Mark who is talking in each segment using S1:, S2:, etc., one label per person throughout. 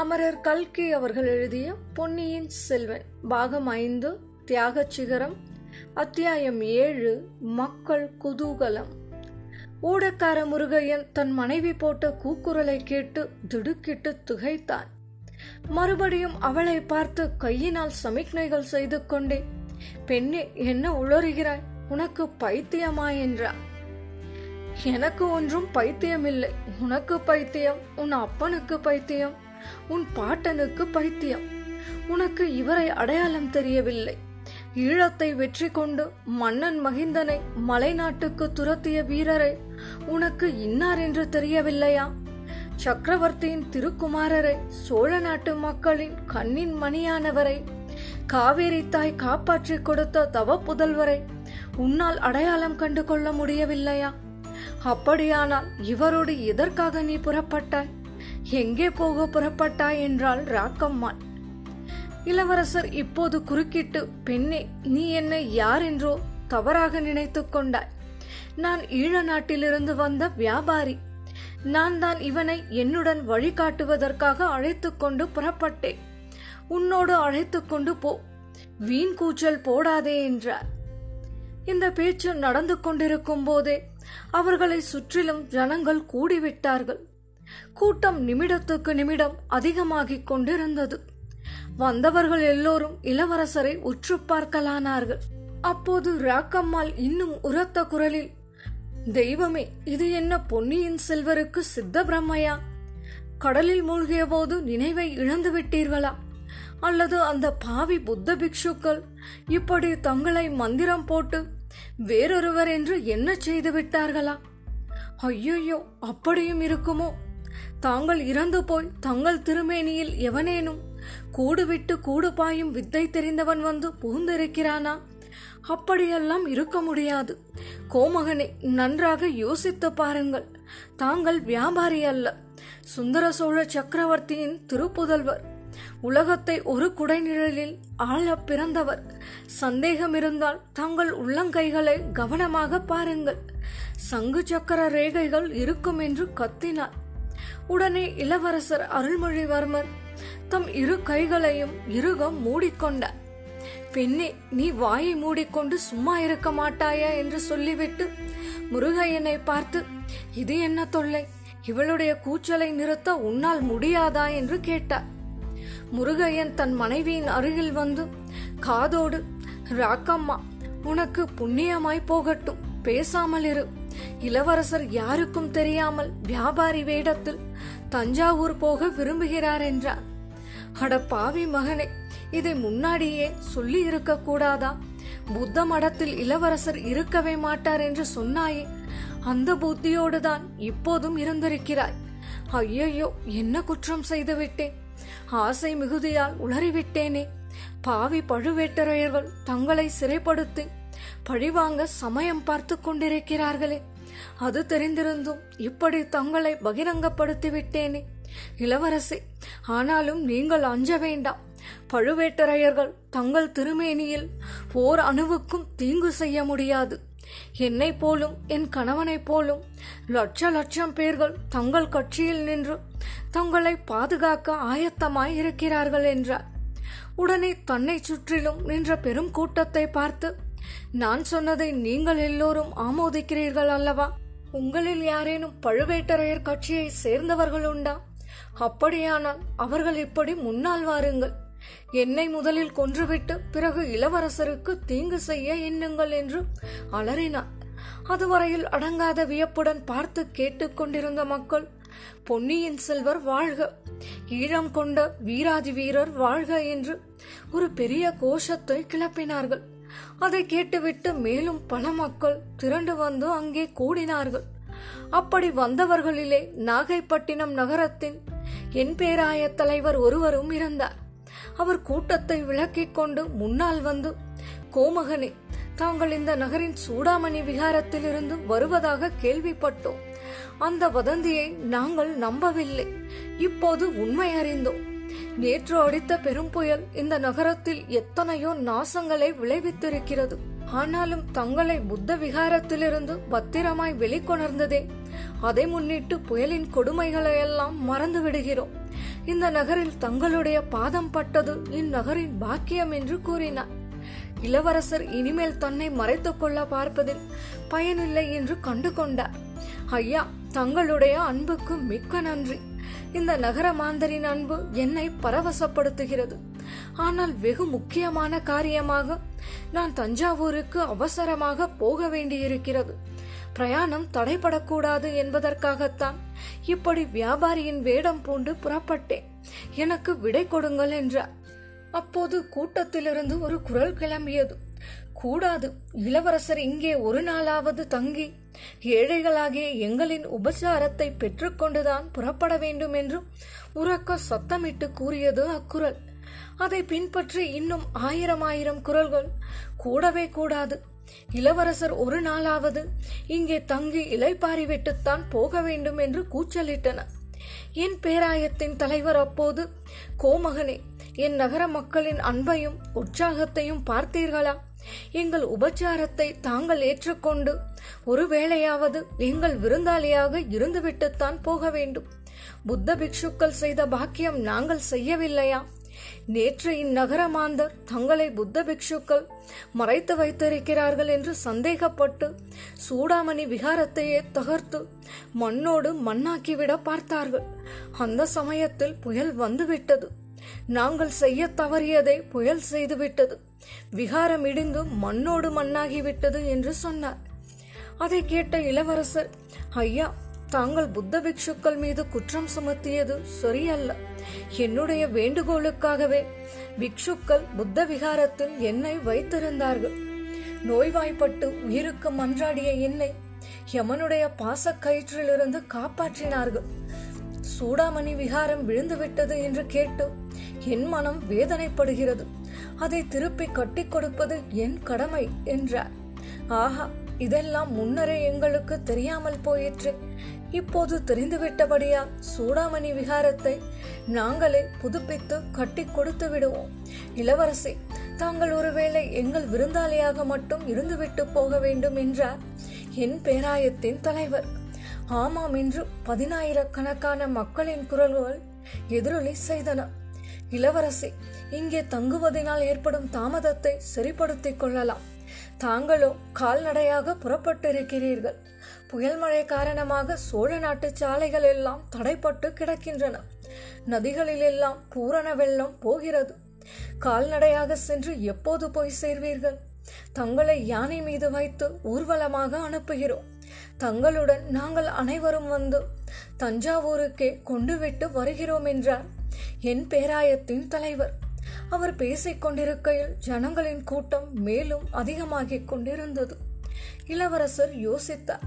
S1: அமரர் கல்கி அவர்கள் எழுதிய பொன்னியின் செல்வன் பாகம் ஐந்து தியாகச் சிகரம் அத்தியாயம் ஏழு மக்கள் குதூகலம். ஊடக்கார முருகையன் தன் மனைவி போட்ட கூக்குரலை கேட்டு திடுக்கிட்டு திகைத்தான். மறுபடியும் அவளை பார்த்து கையினால் சமிக்ஞைகள் செய்து கொண்டே பெண்ணே என்ன உளறுகிறாய்? உனக்கு பைத்தியமா? என்றார் எனக்கு ஒன்றும் பைத்தியமில்லை. உனக்கு பைத்தியம் உன் அப்பனுக்கு பைத்தியம். உன் பாட்டனுக்கு பைத்தியம். உனக்கு இவரை அடையாளம் தெரியவில்லை. ஈழத்தை வெற்றி கொண்டு மன்னன் மகிந்தனை மலைநாட்டுக்கு துரத்திய வீரரை உனக்கு இன்னார் என்று தெரியவில்லையா? சக்கரவர்த்தியின் திருக்குமாரரை சோழ நாட்டு மக்களின் கண்ணின் மணியானவரை காவேரி தாய் காப்பாற்றிக் கொடுத்த தவ புதல்வரை உன்னால் அடையாளம் கண்டு கொள்ள முடியவில்லையா? அப்படியானால் இவரோடு எதற்காக நீ புறப்பட்டாய் எங்கே போக புறப்பட்டாய் என்றாள் ராக்கம்மாள். இளவரசர் இப்போது குறுக்கிட்டு பெண்ணே நீ என்னை யார் என்றோ தவறாக நினைத்து கொண்டாய். நான் ஈழ நாட்டிலிருந்து வந்த வியாபாரி. நான் தான் இவனை என்னுடன் வழிகாட்டுவதற்காக அழைத்து கொண்டு புறப்பட்டேன். உன்னோடு அழைத்து கொண்டு போ. வீண் கூச்சல் போடாதே என்றார். இந்த பேச்சு நடந்து கொண்டிருக்கும் போதே அவர்களை சுற்றிலும் ஜனங்கள் கூடிவிட்டார்கள். கூட்டம் நிமிடத்துக்கு நிமிடம் அதிகமாகிக் கொண்டிருந்தது. வந்தவர்கள் எல்லோரும் இளவரசரை உற்று பார்க்கலானார்கள். அப்போது ராக்கம்மாள் இன்னும் உரத்த குரலில் தெய்வமே இது என்ன பொன்னியின் செல்வருக்கு சித்த பிரம்மையா கடலில் மூழ்கிய போது நினைவை இழந்து விட்டீர்களா? அல்லது அந்த பாவி புத்த பிக்ஷுக்கள் இப்படி தங்களை மந்திரம் போட்டு வேறொருவர் என்று என்ன செய்து விட்டார்களா? ஐயோ அப்படியும் இருக்குமோ? தாங்கள் இறந்து போய் தங்கள் திருமேனியில் எவனேனும் கூடு விட்டு கூடு பாயும் வித்தை தெரிந்தவன் வந்து புகுந்திருக்கிறானா? அப்படியெல்லாம் இருக்க முடியாது. கோமகனே நன்றாக யோசித்து பாருங்கள். தாங்கள் வியாபாரி அல்ல. சுந்தர சோழ சக்கரவர்த்தியின் திருப்புதல்வர். உலகத்தை ஒரு குடைநிழலில் ஆள பிறந்தவர். சந்தேகம் இருந்தால் தங்கள் உள்ளங்கைகளை கவனமாக பாருங்கள். சங்கு சக்கர ரேகைகள் இருக்கும் என்று கத்தினார். உடனே இளவரசர் அருள்மொழிவர்மர் தம் இரு கைகளையும் இருகம் மூடிக்கொண்டார் பெண்ணே நீ வாயை மூடிக்கொண்டு சும்மா இருக்க மாட்டாயா? என்று சொல்லிவிட்டு முருகையனை பார்த்து இது என்ன தொல்லை? இவளுடைய கூச்சலை நிறுத்த உன்னால் முடியாதா? என்று கேட்டார். முருகையன் தன் மனைவியின் அருகில் வந்து காதோடு ராக்கம்மா உனக்கு புண்ணியமாய் போகட்டும் பேசாமல் இரு. இளவரசர் யாருக்கும் தெரியாமல் வியாபாரி வேடத்தில் தஞ்சாவூர் போக விரும்புகிறார் என்றார். அட பாவி மகனே இதை முன்னாடியே சொல்லி இருக்க கூடாதா? புத்த மடத்தில் இளவரசர் இருக்கவே மாட்டார் என்று சொன்னாயே அந்த புத்தியோடு தான் இப்போதும் இருந்திருக்கிறாய். ஐயையோ என்ன குற்றம் செய்து விட்டேன்? ஆசை மிகுதியால் உளறிவிட்டேனே. பாவி பழுவேட்டரையர்கள் தங்களை சிறைப்படுத்தி பழிவாங்க சமயம் பார்த்து கொண்டிருக்கிறார்களே. அது தெரிந்திருந்தும் இப்படி தங்களை பகிரங்கப்படுத்தி விட்டேனே இளவரசி ஆனாலும் நீங்கள் அஞ்ச வேண்டாம். பழுவேட்டரையர்கள் தங்கள் திருமேனியில் ஓர் அணுவுக்கும் தீங்கு செய்ய முடியாது. என்னை போலும் என் கணவனைப் போலும் லட்ச லட்சம் பேர்கள் தங்கள் கட்சியில் நின்று தங்களை பாதுகாக்க ஆயத்தமாய் இருக்கிறார்கள் என்றார். உடனே தன்னை சுற்றிலும் நின்ற பெரும் கூட்டத்தை பார்த்து நான் சொன்னதை நீங்கள் எல்லோரும் ஆமோதிக்கிறீர்கள் அல்லவா? உங்களில் யாரேனும் பழுவேட்டரையர் கட்சியை சேர்ந்தவர்கள் உண்டா? அப்படியானால் அவர்கள் இப்படி முன்னால் வாருங்கள். என்னை முதலில் கொன்றுவிட்டு பிறகு இளவரசருக்கு தீங்கு செய்ய எண்ணுங்கள் என்று அலறினார். அதுவரையில் அடங்காத வியப்புடன் பார்த்து கேட்டுக்கொண்டிருந்த மக்கள் பொன்னியின் செல்வர் வாழ்க ஈழம் கொண்ட வீராதி வீரர் வாழ்க என்று ஒரு பெரிய கோஷத்தை கிளப்பினார்கள். அதை கேட்டுவிட்டு மேலும் பல மக்கள் திரண்டு வந்து அங்கே கூடினார்கள். அப்படி வந்தவர்களிலே நாகைப்பட்டினம் நகரத்தின் என் பேராய தலைவர் ஒருவரும் இருந்தார். அவர் கூட்டத்தை விளக்கிக் கொண்டு முன்னால் வந்து கோமகனே தாங்கள் இந்த நகரின் சூடாமணி விகாரத்திலிருந்து வருவதாக கேள்விப்பட்டோம். அந்த வதந்தியை நாங்கள் நம்பவில்லை. இப்போது உண்மை அறிந்தோம். நேற்று அடித்த பெரும் புயல் இந்த நகரத்தில் எத்தனையோ நாசங்களை விளைவித்திருக்கிறது. ஆனாலும் தங்களை புத்த விகாரத்திலிருந்து பத்திரமாய் வெளிக்கொணர்ந்ததே. அதை முன்னிட்டு புயலின் கொடுமைகளை எல்லாம் மறந்து விடுகிறோம் இந்த நகரில் தங்களுடைய பாதம் பட்டது இந்நகரின் பாக்கியம் என்று கூறினார். இளவரசர் இனிமேல் தன்னை மறைத்துக் கொள்ள பார்ப்பதில் பயனில்லை என்று கண்டு கொண்டார் ஐயா தங்களுடைய அன்புக்கு மிக்க நன்றி. இந்த நகர மாந்தரின் அன்பு என்னை பரவசப்படுத்துகிறது. ஆனால் வெகு முக்கியமான காரியமாக நான் தஞ்சாவூருக்கு அவசரமாக போக வேண்டியிருக்கிறது. பிரயாணம் தடைபடக்கூடாது என்பதற்காகத்தான் இப்படி வியாபாரியின் வேடம் பூண்டு புறப்பட்டேன். எனக்கு விடை கொடுங்கள் என்றார். அப்போது கூட்டத்திலிருந்து ஒரு குரல் கிளம்பியது. கூடாது. இளவரசர் இங்கே ஒரு நாளாவது தங்கி ஏழைகளாகிய எங்களின் உபசாரத்தை பெற்றுக்கொண்டுதான் புறப்பட வேண்டும் என்று உறக்க சத்தமிட்டு கூறியது அக்குரல். அதை பின்பற்றி இன்னும் ஆயிரம் ஆயிரம் குரல்கள் கூடவே கூடாது. இளவரசர் ஒரு நாளாவது இங்கே தங்கி இலைப்பாரி விட்டுத்தான் போக வேண்டும் என்று கூச்சலிட்டனர் என் பேராயத்தின் தலைவர் அப்போது கோமகனே என் நகர மக்களின் அன்பையும் உற்சாகத்தையும் பார்த்தீர்களா? எங்கள் உபச்சாரத்தை தாங்கள் ஏற்றுக்கொண்டு ஒருவேளையாவது எங்கள் விருந்தாளியாக இருந்துவிட்டுத்தான் போக வேண்டும். புத்த பிக்ஷுக்கள் செய்த பாக்கியம் நாங்கள் செய்யவில்லையா? நேற்று இந்நகர மாந்தர் தங்களை புத்த பிக்ஷுக்கள் மறைத்து வைத்திருக்கிறார்கள் என்று சந்தேகப்பட்டு சூடாமணி விகாரத்தையே தகர்த்து மண்ணோடு மண்ணாக்கிவிட பார்த்தார்கள். அந்த சமயத்தில் புயல் வந்துவிட்டது. நாங்கள் செய்ய தவறியதை புயல் செய்துவிட்டது. விகாரம் இடிந்து மண்ணோடு மண்ணாகிவிட்டது என்று சொன்னார். அதை கேட்ட இளவரசர் ஐயா தாங்கள் புத்த பிக்ஷுக்கள் மீது குற்றம் சுமத்தியது சரியல்ல. என்னுடைய வேண்டுகோளுக்காகவே பிக்ஷுக்கள் புத்த விகாரத்தில் என்னை வைத்திருந்தார்கள். நோய்வாய்ப்பட்டு உயிருக்கு மன்றாடிய என்னை யமனுடைய பாசக்கயிற்றிலிருந்து காப்பாற்றினார்கள். சூடாமணி விகாரம் விழுந்துவிட்டது என்று கேட்டு என் மனம் வேதனைப்படுகிறது. அதை திருப்பி கட்டி கொடுப்பது என் கடமை என்றார். ஆஹா இதெல்லாம் முன்னரே எங்களுக்கு தெரியாமல் போயிற்று. இப்போது தெரிந்துவிட்டபடியா சூடாமணி விகாரத்தை நாங்களே புதுப்பித்து கட்டி கொடுத்து விடுவோம். இளவரசி தாங்கள் ஒருவேளை எங்கள் விருந்தாளியாக மட்டும் இருந்துவிட்டு போக வேண்டும் என்றார் என் பேராயத்தின் தலைவர். ஆமாம் என்று பதினாயிரக்கணக்கான மக்களின் குரல்கள் எதிரொலி செய்தன. இளவரசி இங்கே தங்குவதனால் ஏற்படும் தாமதத்தை சரிப்படுத்திக் கொள்ளலாம். தாங்களோ கால்நடையாக புறப்பட்டிருக்கிறீர்கள். புயல் மழை காரணமாக சோழ நாட்டு சாலைகள் எல்லாம் தடைப்பட்டு கிடக்கின்றன. நதிகளில் எல்லாம் பூரண வெள்ளம் போகிறது. கால்நடையாக சென்று எப்போது போய் சேர்வீர்கள்? தங்களை யானை மீது வைத்து ஊர்வலமாக அனுப்புகிறோம். தங்களுடன் நாங்கள் அனைவரும் வந்து தஞ்சாவூருக்கே கொண்டு விட்டு வருகிறோம் என்றார். என் பேராயத்தின் தலைவர் அவர் பேசிக் கொண்டிருக்கையில் ஜனங்களின் கூட்டம் மேலும் அதிகமாகிக் கொண்டிருந்தது. இளவரசர் யோசித்தார்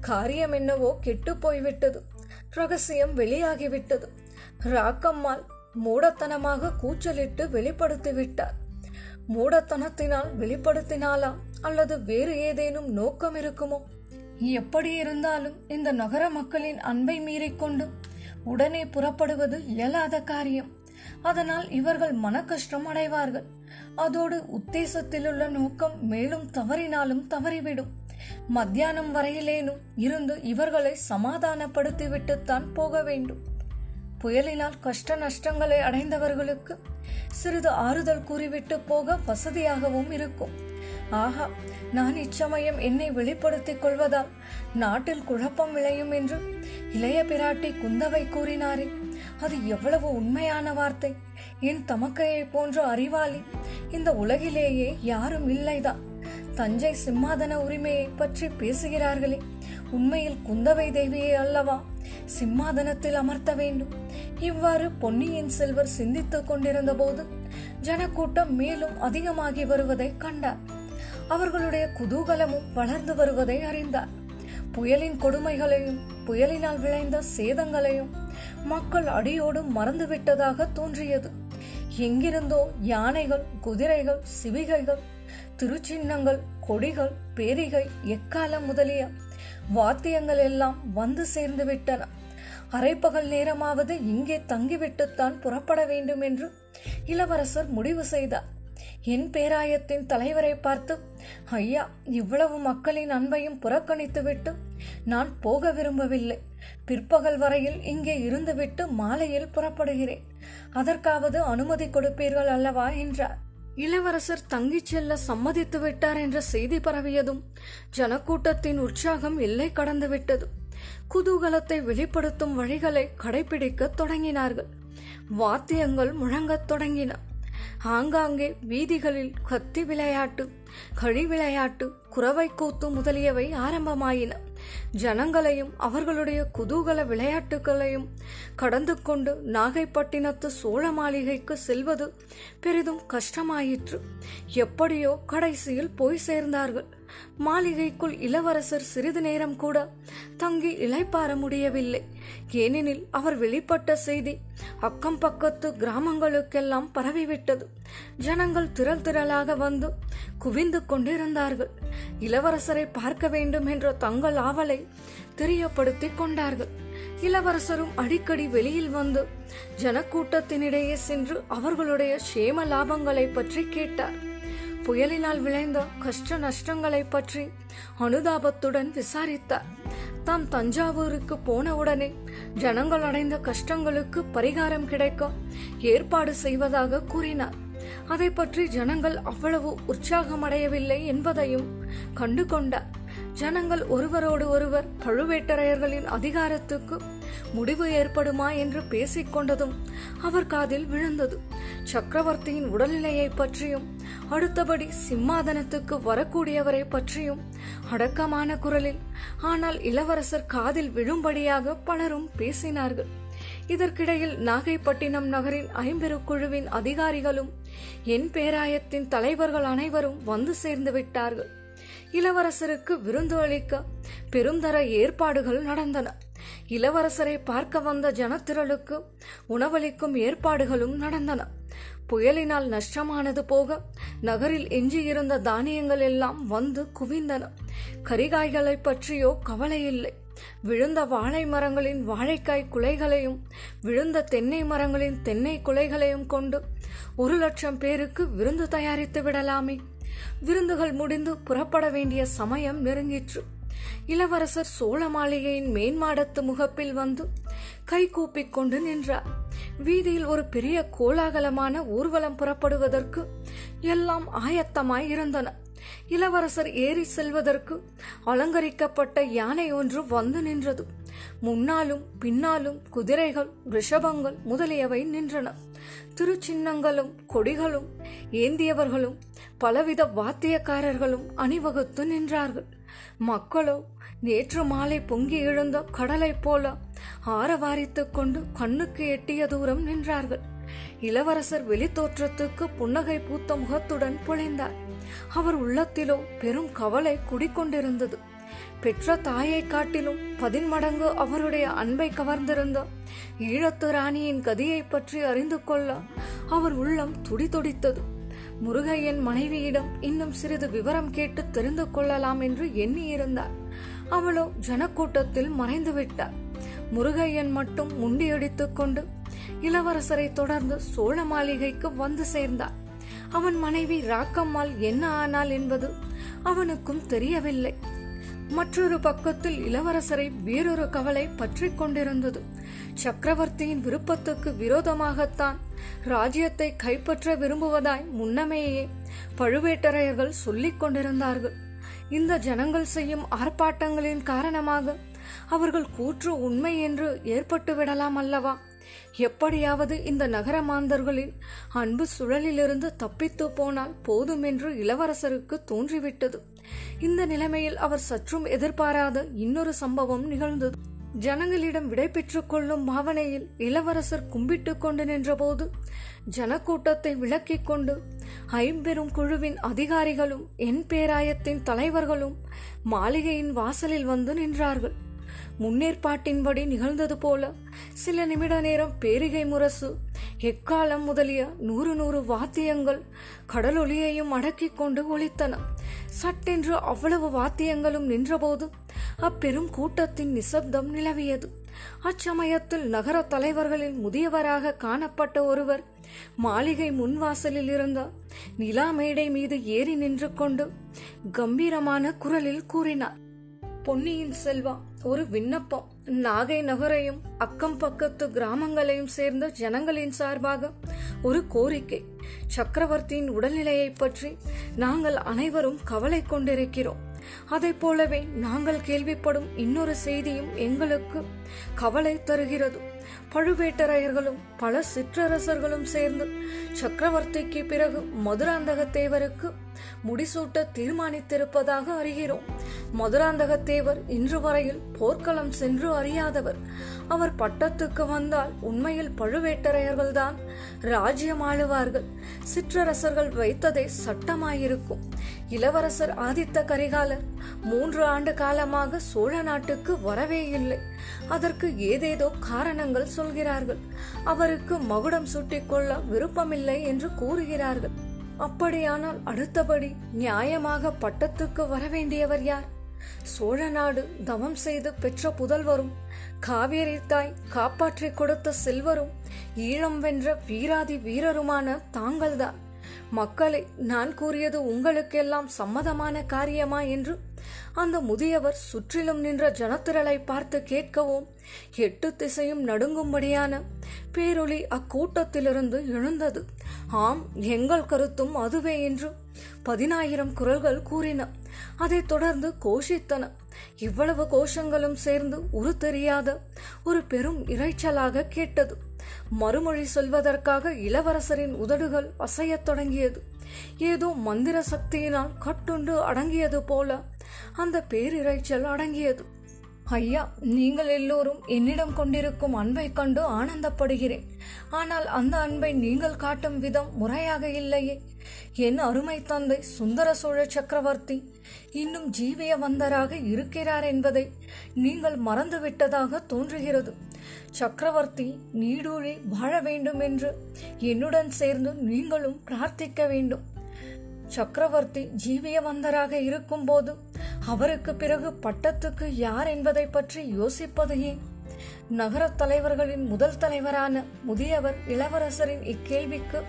S1: காரியம் என்னவோ கெட்டு போய்விட்டது ரகசியம் வெளியாகிவிட்டது. ராக்கம்மாள் மூடத்தனமாக கூச்சலிட்டு வெளிப்படுத்தி விட்டார் மூடத்தனத்தினால் வெளிப்படுத்தினாலா அல்லது வேறு ஏதேனும் நோக்கம் இருக்குமோ? எப்படி இருந்தாலும் இந்த நகர மக்களின் அன்பை மீறிக்கொண்டு உடனே புறப்படுவது இயலாத காரியம். அதனால் இவர்கள் மன கஷ்டம் அடைவார்கள். அதோடு உத்தேசத்திலுள்ள நோக்கம் மேலும் தவறினாலும் தவறிவிடும். மத்தியானம் வரையிலேனும் இருந்து இவர்களை சமாதானப்படுத்திவிட்டுத்தான் போக வேண்டும். புயலினால் கஷ்ட நஷ்டங்களை அடைந்தவர்களுக்கு சிறிது ஆறுதல் கூறிவிட்டு போக வசதியாகவும் இருக்கும். ஆஹா நான் இச்சமயம் என்னை வெளிப்படுத்திக் கொள்வதால் நாட்டில் குழப்பம் விளையும் என்று இளைய பிராட்டி குந்தவை கூறினாரே. அது எவ்வளவு உண்மையான வார்த்தை. என் தமக்கையை போன்ற அறிவாளி இந்த உலகிலேயே யாரும் இல்லைதான் தஞ்சை சிம்மாதன உரிமையை பற்றி பேசுகிறார்களே. உண்மையில் குந்தவை தேவியை அல்லவா? சிம்மாதனத்தில் அமர்த்த வேண்டும். இவ்வாறு பொன்னியின் செல்வர் சிந்தித்துக் கொண்டிருந்த போது ஜனக்கூட்டம் மேலும் அதிகமாகி வருவதை கண்டார். அவர்களுடைய குதூகலமும் வளர்ந்து வருவதை அறிந்தார். புயலின் கொடுமைகளையும் புயலினால் விளைந்த சேதங்களையும் மக்கள் அடியோடு மறந்துவிட்டதாக தோன்றியது. எங்கிருந்தோ யானைகள் குதிரைகள் சிவிகைகள் திருச்சின்னங்கள் கொடிகள் பேரிகை எக்காலம் முதலிய வாத்தியங்கள் எல்லாம் வந்து சேர்ந்து விட்டன. அரைப்பகல் நேரமாவது இங்கே தங்கிவிட்டுத்தான் புறப்பட வேண்டும் என்று இளவரசர் முடிவு செய்தார். என் பேராயத்தின் தலைவரை பார்த்து ஐயா இவ்வளவு மக்களின் அன்பையும் புறக்கணித்துவிட்டு நான் போக விரும்பவில்லை. பிற்பகல் வரையில் இங்கே இருந்துவிட்டு மாலையில் புறப்படுகிறேன். அதற்காவது அனுமதி கொடுப்பீர்கள் அல்லவா? என்றார். இளவரசர் தங்கிச் செல்ல சம்மதித்து விட்டார் என்ற செய்தி பரவியதும் ஜனக்கூட்டத்தின் உற்சாகம் எல்லை கடந்துவிட்டது குதூகலத்தை வெளிப்படுத்தும் வழிகளை கடைபிடிக்க தொடங்கினார்கள். வாத்தியங்கள் முழங்கத் தொடங்கின. ஆங்காங்கே வீதிகளில் கத்தி விளையாட்டு கழி விளையாட்டு குறவை கூத்து முதலியவை ஆரம்பமாயின. ஜனங்களையும் அவர்களுடைய குதூகல விளையாட்டுகளையும் கடந்து கொண்டு நாகைப்பட்டினத்து சோழ மாளிகைக்கு செல்வது பெரிதும் கஷ்டமாயிற்று. எப்படியோ கடைசியில் போய் சேர்ந்தார்கள். மாளிகைக்குள் இளவரசர் சிறிது நேரம் கூட தங்கி இளைப்பார முடியவில்லை. ஏனெனில் அவர் வெளிப்பட்ட செய்தி அக்கம் பக்கத்து கிராமங்களுக்கெல்லாம் பரவிவிட்டது. ஜனங்கள் திரள் திரளாக வந்து குவிந்து கொண்டிருந்தார்கள். இளவரசரை பார்க்க வேண்டும் என்ற தங்கள் ஆவலை தெரியப்படுத்திக் கொண்டார்கள். இளவரசரும் அடிக்கடி வெளியில் வந்து ஜனக்கூட்டத்தினிடையே சென்று அவர்களுடைய சேம லாபங்களை பற்றி கேட்டார். புயலினால் விளைந்த கஷ்ட நஷ்டங்களை பற்றி அனுதாபத்துடன் விசாரித்தார். தாம் தஞ்சாவூருக்கு போனவுடனே ஜனங்கள் அடைந்த கஷ்டங்களுக்கு பரிகாரம் கிடைக்க ஏற்பாடு செய்வதாக கூறினார். அதை பற்றி ஜனங்கள் அவ்வளவு உற்சாகமடையவில்லை என்பதையும் கண்டு கொண்டார் ஜனங்கள் ஒருவரோடு ஒருவர் பழுவேட்டரையர்களின் அதிகாரத்துக்கு முடிவு ஏற்படுமா என்று பேசிக்கொண்டதும் அவர் காதில் விழுந்தது. சக்கரவர்த்தியின் உடல்நிலையை பற்றியும் அடுத்தபடி சிம்மாதனத்துக்கு வரக்கூடியவரை பற்றியும் அடக்கமான குரலில் ஆனால் இளவரசர் காதில் விழும்படியாக பலரும் பேசினார்கள். இதற்கிடையில் நாகைப்பட்டினம் நகரின் ஐம்பெரு குழுவின் அதிகாரிகளும் என் பேராயத்தின் தலைவர்கள் அனைவரும் வந்து சேர்ந்து விட்டார்கள். இளவரசருக்கு விருந்து அளிக்க பெருந்தர ஏற்பாடுகள் நடந்தன. இளவரசரை பார்க்க வந்த ஜனத்திரளுக்கு உணவளிக்கும் ஏற்பாடுகளும் நடந்தன. புயலினால் நஷ்டமானது போக நகரில் எஞ்சியிருந்த தானியங்கள் எல்லாம் வந்து குவிந்தன. கரிகாய்களை பற்றியோ கவலை இல்லை விழுந்த வாழை மரங்களின் வாழைக்காய் குலைகளையும் விழுந்த தென்னை மரங்களின் தென்னை குலைகளையும் கொண்டு ஒரு லட்சம் பேருக்கு விருந்து தயாரித்து விடலாமே. விருந்துகள் முடிந்து புறப்பட வேண்டிய சமயம் நெருங்கிற்று. இளவரசர் சோழ மாளிகையின் மேன்மாடத்து முகப்பில் வந்து கை கூப்பிக் கொண்டு நின்றார். வீதியில் ஒரு பெரிய கோலாகலமான ஊர்வலம் புறப்படுவதற்கு எல்லாம் ஆயத்தமாய் இருந்தன. இளவரசர் ஏறி செல்வதற்கு அலங்கரிக்கப்பட்ட யானை ஒன்று வந்து நின்றது. முன்னாலும் பின்னாலும் குதிரைகள் ரிஷபங்கள் முதலியவை நின்றன. திருச்சின்னங்களும் கொடிகளும் ஏந்தியவர்களும் பலவித வாத்தியக்காரர்களும் அணிவகுத்து நின்றார்கள். மக்களோ நேற்று மாலை பொங்கி எழுந்த கடலைப் போல ஆரவாரித்துக் கொண்டு கண்ணுக்கு எட்டிய தூரம் நின்றார்கள். இளவரசர் வெளித்தோற்றத்துக்கு புன்னகை பூத்த முகத்துடன் பொழிந்தார். அவர் உள்ளத்திலோ பெரும் கவலை குடிக்கொண்டிருந்தது. பெற்ற தாயை காட்டிலும் பதின்மடங்கு அவருடைய அன்பை கவர்ந்திருந்த ஈழத்து ராணியின் கதியை பற்றி அறிந்து கொள்ள அவர் உள்ளம் துடிதுடித்தது. முருகையன் மனைவியிடம் இன்னும் சிறிது விவரம் கேட்டு தெரிந்து கொள்ளலாம் என்று எண்ணியிருந்தார் அவளோ ஜனக்கூட்டத்தில் மறைந்து விட்டார் முருகையன் மட்டும் முண்டியடித்துக் கொண்டு இளவரசரை தொடர்ந்து சோழ மாளிகைக்கு வந்து சேர்ந்தார் அவன் மனைவி ராக்கம்மாள் என்ன ஆனாள் என்பது அவனுக்கும் தெரியவில்லை. மற்றொரு பக்கத்தில் இளவரசரை வேறொரு கவலை பற்றி கொண்டிருந்தது. சக்கரவர்த்தியின் விருப்பத்துக்கு விரோதமாகத்தான் ராஜ்யத்தை கைப்பற்ற விரும்புவதாய் முன்னமேயே பழுவேட்டரையர்கள் சொல்லிக் கொண்டிருந்தார்கள். இந்த ஜனங்கள் செய்யும் ஆர்ப்பாட்டங்களின் காரணமாக அவர்கள் கூற்று உண்மை என்று ஏற்பட்டு விடலாம் அல்லவா? எப்படியாவது இந்த நகர மாந்தர்களின் அன்பு சுழலிலிருந்து தப்பித்து போனால் போதும் என்று இளவரசருக்கு தோன்றிவிட்டது. இந்த நிலைமையில் அவர் சற்றும் எதிர்பாராத இன்னொரு சம்பவம் நிகழ்ந்தது. ஜனங்களிடம் விடை பெற்றுக் கொள்ளும் பாவனையில் இளவரசர் கும்பிட்டு கொண்டு நின்றபோது ஜனக்கூட்டத்தை விளக்கிக் கொண்டு ஐம்பெரும் குழுவின் அதிகாரிகளும் என் பேராயத்தின் தலைவர்களும் மாளிகையின் வாசலில் வந்து நின்றார்கள். முன்னேற்பாட்டின்படி நிகழ்ந்தது போல. சில நிமிட நேரம் பேரிகை முரசு எக்காலம் முதலிய நூறு நூறு வாத்தியங்கள் கடலொலியையும் அடக்கிக் கொண்டு ஒலித்தன. சட்டென்று அவ்வளவு வாத்தியங்களும் நின்றபோது அப்பெரும் கூட்டத்தின் நிசப்தம் நிலவியது. அச்சமயத்தில் நகர தலைவர்களில் முதியவராக காணப்பட்ட ஒருவர் மாளிகை முன்வாசலில் இருந்த நிலா மேடை மீது ஏறி நின்று கொண்டு கம்பீரமான குரலில் கூறினார் பொன்னியின் செல்வா ஒரு விண்ணப்பம். நாகை நகரையும் அக்கம் பக்கத்து கிராமங்களையும் சேர்ந்த ஜனங்களின் சார்பாக ஒரு கோரிக்கை. சக்கரவர்த்தியின் உடல்நிலையை பற்றி நாங்கள் அனைவரும் கவலை கொண்டிருக்கிறோம். அதை போலவே நாங்கள் கேள்விப்படும் இன்னொரு செய்தியும் எங்களுக்கு கவலை தருகிறது. பழுவேட்டரையர்களும் பல சிற்றரசர்களும் சேர்ந்து சக்கரவர்த்திக்கு பிறகு மதுராந்தக தேவருக்கு முடிசூட்ட தீர்மானித்திருப்பதாக அறிகிறோம். மதுராந்தகத்தேவர் இன்று வரையில் போர்க்களம் சென்று அறியாதவர். அவர் பட்டத்துக்கு வந்தால் உண்மையில் பழுவேட்டரையர்கள்தான். ராஜ்யம் ஆளுவார்கள். சிற்றரசர்கள் வைத்ததே சட்டமாயிருக்கும். இளவரசர் ஆதித்த கரிகாலர் மூன்று ஆண்டு காலமாக சோழ நாட்டுக்கு வரவே இல்லை. அதற்கு ஏதேதோ காரணங்கள் சொல்கிறார்கள். அவருக்கு மகுடம் சுட்டிக்கொள்ள விருப்பமில்லை என்று கூறுகிறார்கள். அப்படியானால் அடுத்தபடி நியாயமாக பட்டத்துக்கு வரவேண்டியவர் யார்? சோழ நாடு தவம் செய்து பெற்ற புதல்வரும் காவேரி தாய் காப்பாற்றிக் கொடுத்த செல்வரும் ஈழம் வென்ற வீராதி வீரருமான தாங்கள்தான். மக்களை நான் கூறியது உங்களுக்கெல்லாம் சம்மதமான காரியமா என்று அந்த முதியவர் சுற்றிலும் நின்ற ஜனத்திரளை பார்த்து கேட்கவும் எட்டு திசையும் நடுங்கும்படியான பேரொளி அக்கூட்டத்திலிருந்து எழுந்தது. ஆம் எங்கள் கருத்தும் அதுவே என்று பதினாயிரம் குரல்கள் கூறின. அதைத் தொடர்ந்து கோஷித்தன. இவ்வளவு கோஷங்களும் சேர்ந்து உரு தெரியாத ஒரு பெரும் இறைச்சலாக கேட்டது. மறுமொழி சொல்வதற்காக இளவரசரின் உதடுகள் அசையத் தொடங்கியது. ஏதோ மந்திர சக்தியினால் கட்டுண்டு அடங்கியது போல. அந்த பேரிரைச்சல் அடங்கியது. ஐயா நீங்கள் எல்லோரும் என்னிடம் கொண்டிருக்கும் அன்பை கண்டு ஆனந்தப்படுகிறேன். ஆனால் அந்த அன்பை நீங்கள் காட்டும் விதம் முறையாக இல்லையே. என் அருமை தந்தை சுந்தர சோழ சக்கரவர்த்தி இன்னும் ஜீவிய வந்தராக இருக்கிறார் என்பதை நீங்கள் மறந்துவிட்டதாக தோன்றுகிறது. சக்கரவர்த்தி நீடூழி வாழ வேண்டும் என்று என்னுடன் சேர்ந்து நீங்களும் பிரார்த்திக்க வேண்டும். சக்கரவர்த்தி ஜீவியவந்தராக இருக்கும்போது அவருக்கு பிறகு பட்டத்துக்கு யார் என்பதை பற்றி யோசிப்பது ஏன்? நகரத் தலைவர்களின் முதல் தலைவரான முதியவர் இளவரசரின் இக்கேள்விக்கு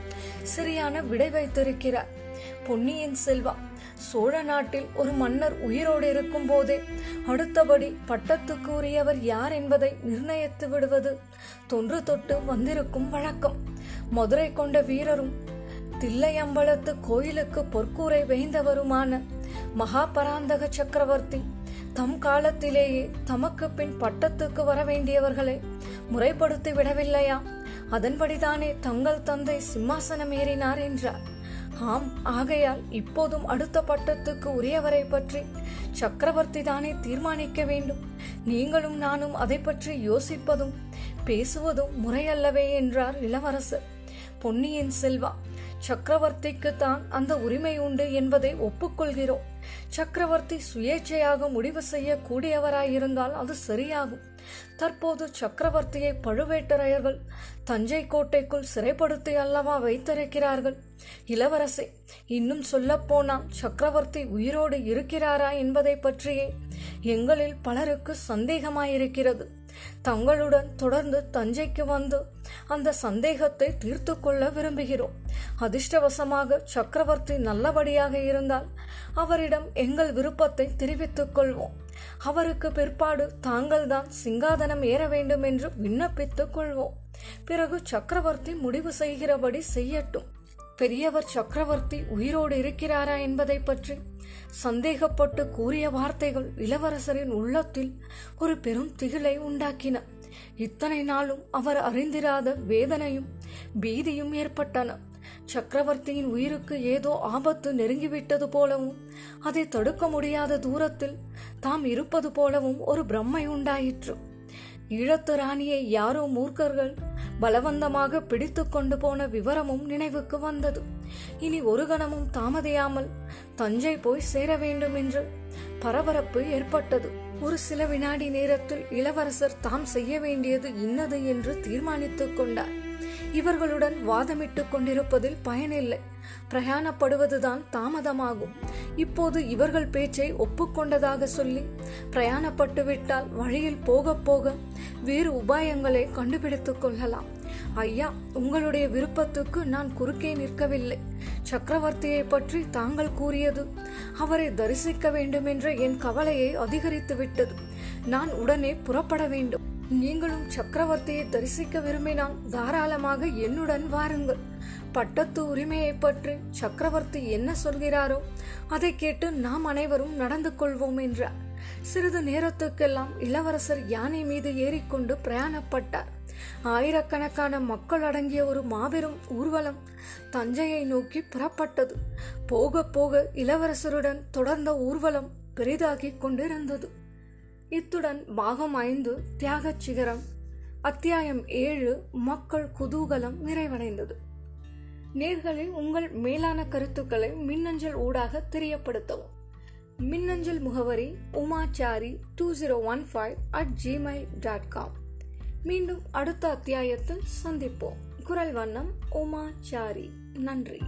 S1: சரியான விடை வைத்திருக்கிறார். பொன்னியின் செல்வா சோழ நாட்டில் ஒரு மன்னர் உயிரோடு இருக்கும் போதே அடுத்தபடி பட்டத்துக்கு உரியவர் யார் என்பதை நிர்ணயித்து விடுவது தொன்று தொட்டு வந்திருக்கும் வழக்கம். மதுரை கொண்ட வீரரும் தில்லையம்பலத்து கோயிலுக்கு பொற்கூரை வேந்தவருமான மகாபராந்தக சக்கரவர்த்தி தம் காலத்திலேயே தமக்கு பின் பட்டத்துக்கு வர வேண்டியவர்களை முறைப்படுத்தி விடவில்லையா? அதன்படிதானே தங்கள் தந்தை சிம்மாசனம் ஏறினார் என்றார். ஆம் ஆகையால் இப்போதும் அடுத்த பட்டத்துக்கு உரியவரை பற்றி சக்கரவர்த்தி தானே தீர்மானிக்க வேண்டும். நீங்களும் நானும் அதை பற்றி யோசிப்பதும் பேசுவதும் முறையல்லவே என்றார் இளவரசர். பொன்னியின் செல்வா சக்கரவர்த்திக்கு தான் அந்த உரிமை உண்டு என்பதை ஒப்புக்கொள்கிறோம். சக்கரவர்த்தி சுயேட்சையாக முடிவு செய்ய கூடியவராயிருந்தால் அது சரியாகும். தற்போது சக்கரவர்த்தியை பழுவேட்டரையர்கள் தஞ்சை கோட்டைக்குள் சிறைப்படுத்தி அல்லவா வைத்திருக்கிறார்கள்? இளவரசி இன்னும் சொல்லப்போனால் சக்கரவர்த்தி உயிரோடு இருக்கிறாரா என்பதை பற்றியே எங்களில் பலருக்கு சந்தேகமாயிருக்கிறது. தங்களுடன் தொடர்ந்து தஞ்சைக்கு வந்து அந்த சந்தேகத்தை தீர்த்து கொள்ள விரும்புகிறோம். அதிர்ஷ்டவசமாக சக்கரவர்த்தி நல்லபடியாக இருந்தால் அவரிடம் எங்கள் விருப்பத்தை தெரிவித்துக் கொள்வோம். அவருக்கு பிற்பாடு தாங்கள்தான் சிங்காதனம் ஏற வேண்டும் என்று விண்ணப்பித்துக் கொள்வோம். பிறகு சக்கரவர்த்தி முடிவு செய்கிறபடி செய்யட்டும். பெரியவர் சக்கரவர்த்தி உயிரோடு இருக்கிறாரா என்பதை பற்றி சந்தேகப்பட்டு கூறிய வார்த்தைகள் இளவரசரின் உள்ளத்தில் ஒரு பெரும் திகிலை உண்டாக்கின. இத்தனை நாளும் அவர் அறிந்திராத வேதனையும் பீதியும் ஏற்பட்டன. சக்கரவர்த்தியின் உயிருக்கு ஏதோ ஆபத்து நெருங்கிவிட்டது போலவும் அதை தடுக்க முடியாத தூரத்தில் தாம் இருப்பது போலவும் ஒரு பிரம்மை உண்டாயிற்று. ஈழத்து ராணியை யாரோ மூர்க்கர்கள் பலவந்தமாக பிடித்து கொண்டு போன விவரமும் நினைவுக்கு வந்தது. இனி ஒரு கணமும் தாமதியாமல் தஞ்சை போய் சேர வேண்டும் என்று பரபரப்பு ஏற்பட்டது. ஒரு சில வினாடி நேரத்தில் இளவரசர் தாம் செய்ய வேண்டியது இன்னது என்று தீர்மானித்துக் கொண்டார். இவர்களுடன் வாதமிட்டுக் கொண்டிருப்பதில் பயனில்லை. பிரயாணப்படுவதுதான் தாமதமாகும். இப்போது இவர்கள் பேச்சை ஒப்புக்கொண்டதாக சொல்லி பிரயாணப்பட்டு விட்டால் வழியில் போக போக வேறு உபாயங்களை கண்டுபிடித்துக் கொள்ளலாம். ஐயா உங்களுடைய விருப்பத்துக்கு நான் குறுக்கே நிற்கவில்லை. சக்கரவர்த்தியை பற்றி தாங்கள் கூறியது அவரை தரிசிக்க வேண்டும் என்ற என் கவலையை அதிகரித்து விட்டது நான் உடனே புறப்பட வேண்டும். நீங்களும் சக்கரவர்த்தியை தரிசிக்க விரும்பினால் தாராளமாக என்னுடன் வாருங்கள். பட்டத்து உரிமையை பற்றி சக்கரவர்த்தி என்ன சொல்கிறாரோ அதை கேட்டு நாம் அனைவரும் நடந்து கொள்வோம் என்றார். சிறிது நேரத்துக்கெல்லாம் இளவரசர் யானை மீது ஏறிக்கொண்டு பிரயாணப்பட்டார். ஆயிரக்கணக்கான மக்கள் அடங்கிய ஒரு மாபெரும் ஊர்வலம் தஞ்சையை நோக்கி புறப்பட்டது. போக போக இளவரசருடன் தொடர்ந்த ஊர்வலம் பெரிதாகிக் கொண்டிருந்தது. இத்துடன் பாகம் ஐந்து தியாகச் சிகரம் அத்தியாயம் ஏழு மக்கள் குதூகலம் நிறைவடைந்தது. நேர்களில் உங்கள் மேலான கருத்துக்களை மின்னஞ்சல் ஊடாக தெரியப்படுத்தவும். மின்னஞ்சல் முகவரி Umachari two zero one five at Gmail dot com மீண்டும் அடுத்த அத்தியாயத்தில் சந்திப்போம். குரல் வண்ணம் உமாச்சாரி. நன்றி.